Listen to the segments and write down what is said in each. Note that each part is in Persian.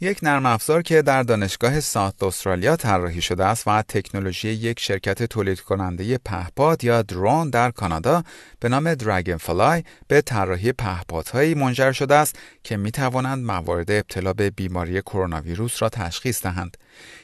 یک نرم افزار که در دانشگاه ساوت استرالیا طراحی شده است و تکنولوژی یک شرکت تولید کننده پهپاد یا درون در کانادا به نام دراگن فلای به طراحی پهپادهایی منجر شده است که می توانند موارد ابتلا به بیماری کرونا ویروس را تشخیص دهند.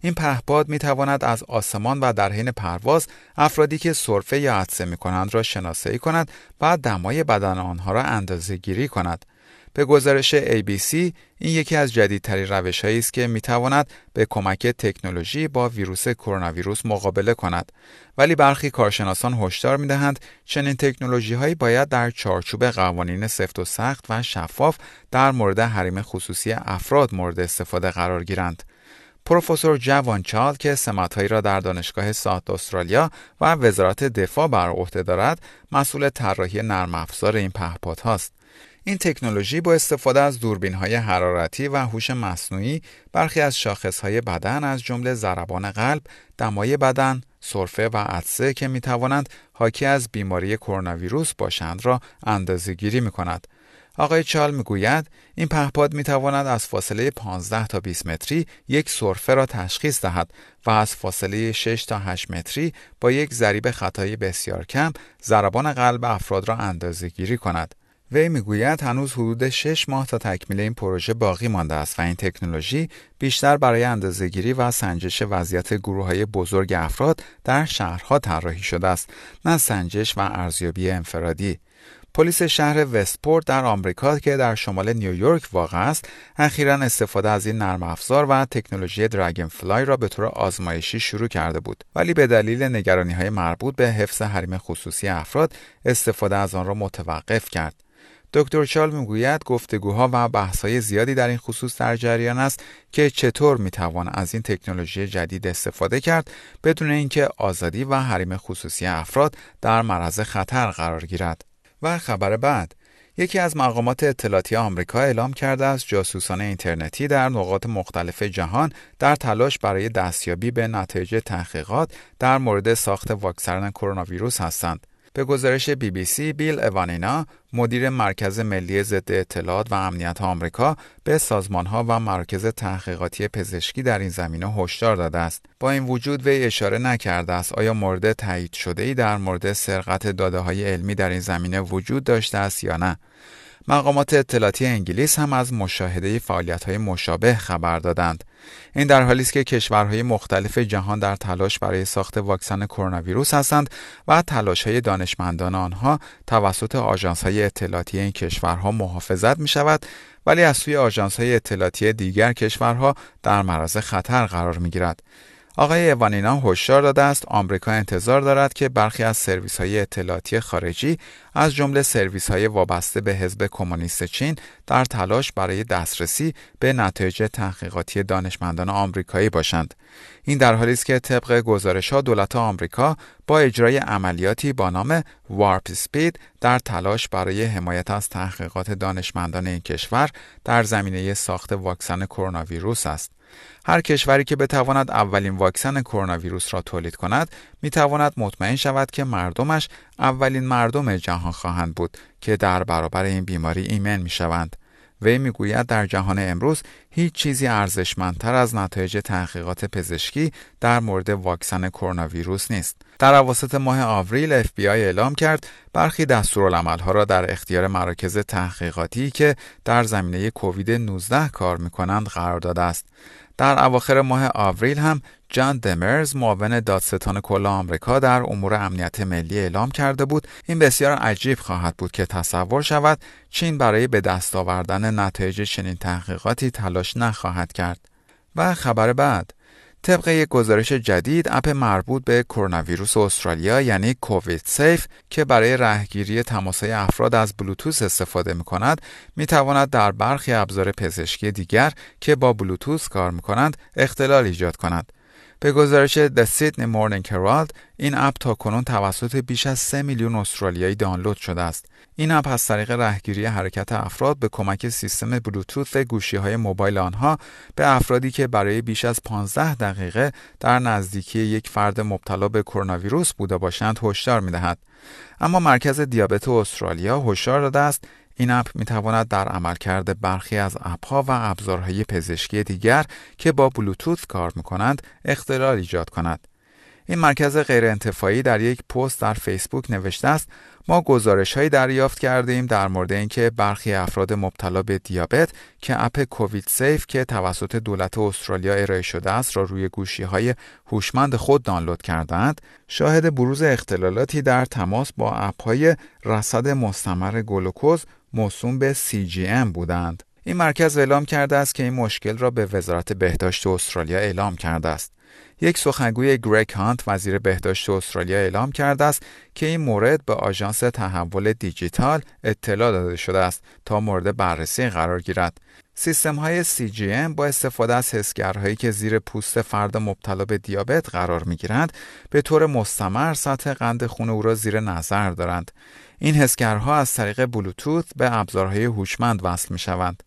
این پهپاد می تواند از آسمان و در حین پرواز افرادی که سرفه یا عطسه می کنند را شناسایی کند و دمای بدن آنها را اندازه گیری کند. به گزارش ABC این یکی از جدیدترین روش است که می تواند به کمک تکنولوژی با ویروس کرونا ویروس مقابله کند ولی برخی کارشناسان هشدار می دهند چنین تکنولوژی هایی باید در چارچوب قوانین سفت و سخت و شفاف در مورد حریم خصوصی افراد مورد استفاده قرار گیرند پروفسور جوان چال که سمتهایی را در دانشگاه ساعت استرالیا و وزارت دفاع بر عهده دارد مسئول طراحی نرم افزار این هاست. این تکنولوژی با استفاده از دوربین های حرارتی و هوش مصنوعی برخی از شاخص های بدن از جمله ضربان قلب، دمای بدن، سرفه و عطسه که می توانند حاکی از بیماری کرونا ویروس باشند را اندازه گیری می کند. آقای چال می‌گوید این پهپاد می تواند از فاصله 15 تا 20 متری یک سرفه را تشخیص دهد و از فاصله 6 تا 8 متری با یک ضریب خطایی بسیار کم ضربان قلب افراد را اندازه گیری کند. وی می‌گوید هنوز حدود 6 ماه تا تکمیل این پروژه باقی مانده است و این تکنولوژی بیشتر برای اندازهگیری و سنجش وضعیت گروه های بزرگ افراد در شهرها طراحی شده است نه سنجش و ارزیابی انفرادی. پلیس شهر وستپورت در آمریکا که در شمال نیویورک واقع است اخیرا استفاده از این نرم افزار و تکنولوژی دراگن فلای را به طور آزمایشی شروع کرده بود. ولی به دلیل نگرانی های مربوط به حفظ حریم خصوصی افراد استفاده از آن را متوقف کرد. دکتر چال می‌گوید گفتگوها و بحث‌های زیادی در این خصوص در جریان است که چطور می‌توان از این تکنولوژی جدید استفاده کرد بدون اینکه آزادی و حریم خصوصی افراد در معرض خطر قرار گیرد و خبر بعد یکی از مقامات اطلاعاتی آمریکا اعلام کرده است جاسوسان اینترنتی در نقاط مختلف جهان در تلاش برای دستیابی به نتایج تحقیقات در مورد ساخت واکسن کرونا ویروس هستند. به گزارش بی بی سی بیل اوانینا مدیر مرکز ملی ضد اطلاعات و امنیت آمریکا به ها و مراکز تحقیقاتی پزشکی در این زمینه هشدار داده است. با این وجود وی اشاره نکرده است آیا مورد تایید شده ای در مورد سرقت داده های علمی در این زمینه وجود داشته است یا نه. مقامات اطلاعاتی انگلیس هم از مشاهده های مشابه خبر دادند. این در حالی است که کشورهای مختلف جهان در تلاش برای ساخت واکسن کرونا ویروس هستند و های دانشمندان آنها توسط های اطلاعاتی این کشورها محافظت می شود ولی از سوی های اطلاعاتی دیگر کشورها در معرض خطر قرار می گیرد. آقای اوانینا هشدار داده است. آمریکا انتظار دارد که برخی از سرویس های اطلاعاتی خارجی از جمله سرویس های وابسته به حزب کمونیست چین در تلاش برای دسترسی به نتایج تحقیقاتی دانشمندان آمریکایی باشند. این در حالی است که طبق گزارش ها دولت آمریکا با اجرای عملیاتی با نام وارپ سپید در تلاش برای حمایت از تحقیقات دانشمندان این کشور در زمینه ساخت واکسن کرونا ویروس است. هر کشوری که بتواند اولین واکسن کرونا ویروس را تولید کند می تواند مطمئن شود که مردمش اولین مردم جهان خواهند بود که در برابر این بیماری ایمن می شوند. وی می‌گوید در جهان امروز هیچ چیزی ارزشمندتر از نتایج تحقیقات پزشکی در مورد واکسن کرونا ویروس نیست. در اواسط ماه آوریل FBI اعلام کرد برخی دستورالعملها را در اختیار مراکز تحقیقاتی که در زمینه کووید 19 کار می کنند قرار داده است. در اواخر ماه آوریل هم جان دمرز معاون دادستان کل آمریکا در امور امنیت ملی اعلام کرده بود. این بسیار عجیب خواهد بود که تصور شود چین برای به دست آوردن نتایج چنین تحقیقاتی تلاش نخواهد کرد. و خبر بعد طبق یک گزارش جدید اپ مربوط به کرونا ویروس استرالیا یعنی کووید سیف که برای رهگیری تماسهای افراد از بلوتوث استفاده می کند می تواند در برخی ابزار پزشکی دیگر که با بلوتوث کار می کنند اختلال ایجاد کند. به گزارش The Sydney Morning Herald این اپ تا کنون توسط بیش از 3 میلیون استرالیایی دانلود شده است. این اپ از طریق رهگیری حرکت افراد به کمک سیستم بلوتوث گوشی های موبایل آنها به افرادی که برای بیش از 15 دقیقه در نزدیکی یک فرد مبتلا به کرونا ویروس بوده باشند هشدار می‌دهد. اما مرکز دیابت استرالیا هشدار داده است این اپ می تواند در عملکرد برخی از اپها و ابزارهای پزشکی دیگر که با بلوتوث کار می کنند اختلال ایجاد کند. این مرکز غیرانتفاعی در یک پست در فیسبوک نوشته است ما گزارش هایی دریافت کردیم در مورد اینکه برخی افراد مبتلا به دیابت که اپ کووید سیف که توسط دولت استرالیا ارائه شده است را روی گوشی های هوشمند خود دانلود کردند شاهد بروز اختلالاتی در تماس با اپ های رصد مستمر گلوکوز موسوم به CGM بودند. این مرکز اعلام کرده است که این مشکل را به وزارت بهداشت استرالیا اعلام کرده است. یک سخنگوی گریک هانت وزیر بهداشت استرالیا اعلام کرده است که این مورد به آژانس تحول دیجیتال اطلاع داده شده است تا مورد بررسی قرار گیرد. سیستم های CGM با استفاده از حسگرهایی که زیر پوست فرد مبتلا به دیابت قرار می گیرند به طور مستمر سطح قند خون او را زیر نظر دارند. این حسگرها از طریق بلوتوث به ابزارهای هوشمند وصل می شوند.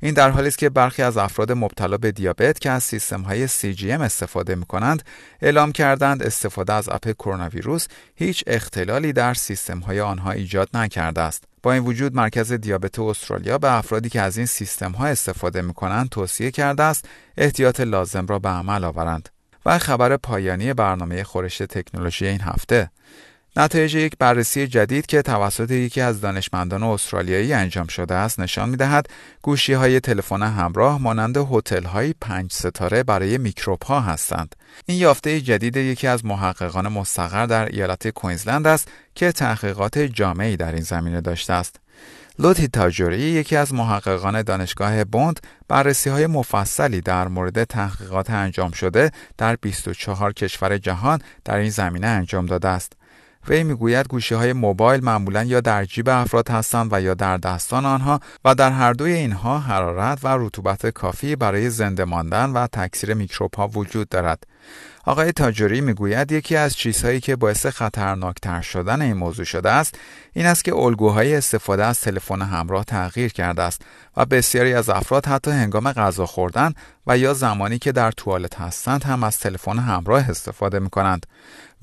این در حالی است که برخی از افراد مبتلا به دیابت که از سیستم های CGM استفاده می کنند اعلام کردند استفاده از اپ کرونا ویروس هیچ اختلالی در سیستم های آنها ایجاد نکرده است. با این وجود مرکز دیابت استرالیا به افرادی که از این سیستم ها استفاده می کنند توصیه کرده است احتیاط لازم را به عمل آورند. و خبر پایانی برنامه خورش تکنولوژی این هفته نتایج یک بررسی جدید که توسط یکی از دانشمندان استرالیایی انجام شده است نشان می دهد گوشی های تلفن همراه مانند هتل های پنج ستاره برای میکروب ها هستند. این یافته جدید یکی از محققان مستقر در ایالت کوینزلند است که تحقیقات جامعی در این زمینه داشته است. لوتی تاجوری یکی از محققان دانشگاه بوند بررسی های مفصلی در مورد تحقیقات انجام شده در 24 کشور جهان در این زمینه انجام داده است. وی می‌گوید گوشی های موبایل معمولا یا در جیب افراد هستند و یا در دستان آنها و در هر دوی اینها حرارت و رطوبت کافی برای زنده ماندن و تکثیر میکروب ها وجود دارد. آقای تاجری می‌گوید یکی از چیزهایی که باعث خطرناکتر شدن این موضوع شده است این است که الگوهای استفاده از تلفن همراه تغییر کرده است و بسیاری از افراد حتی هنگام غذا خوردن و یا زمانی که در توالت هستند هم از تلفن همراه استفاده می کنند.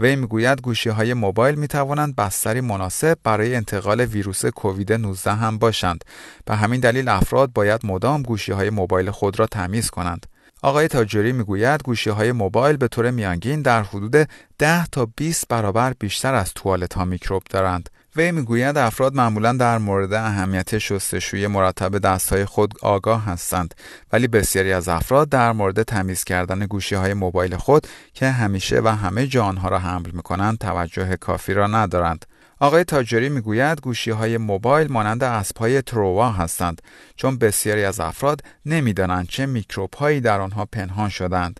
وی می‌گوید گوشی های موبایل می توانند بستری مناسب برای انتقال ویروس کووید 19 هم باشند. به همین دلیل افراد باید مدام گوشی های موبایل خود را تمیز کنند. آقای تاجری می‌گوید گوشی های موبایل به طور میانگین در حدود 10 تا 20 برابر بیشتر از توالت ها میکروب دارند. وی می‌گوید افراد معمولا در مورد اهمیت شستشوی مرتب دستهای خود آگاه هستند ولی بسیاری از افراد در مورد تمیز کردن گوشی های موبایل خود که همیشه و همه جانها را حمل می کنند توجه کافی را ندارند. آقای تاجری می‌گوید گوشی های موبایل مانند اسب های تروا هستند چون بسیاری از افراد نمی‌دانند چه میکروب هایی در آنها پنهان شدند.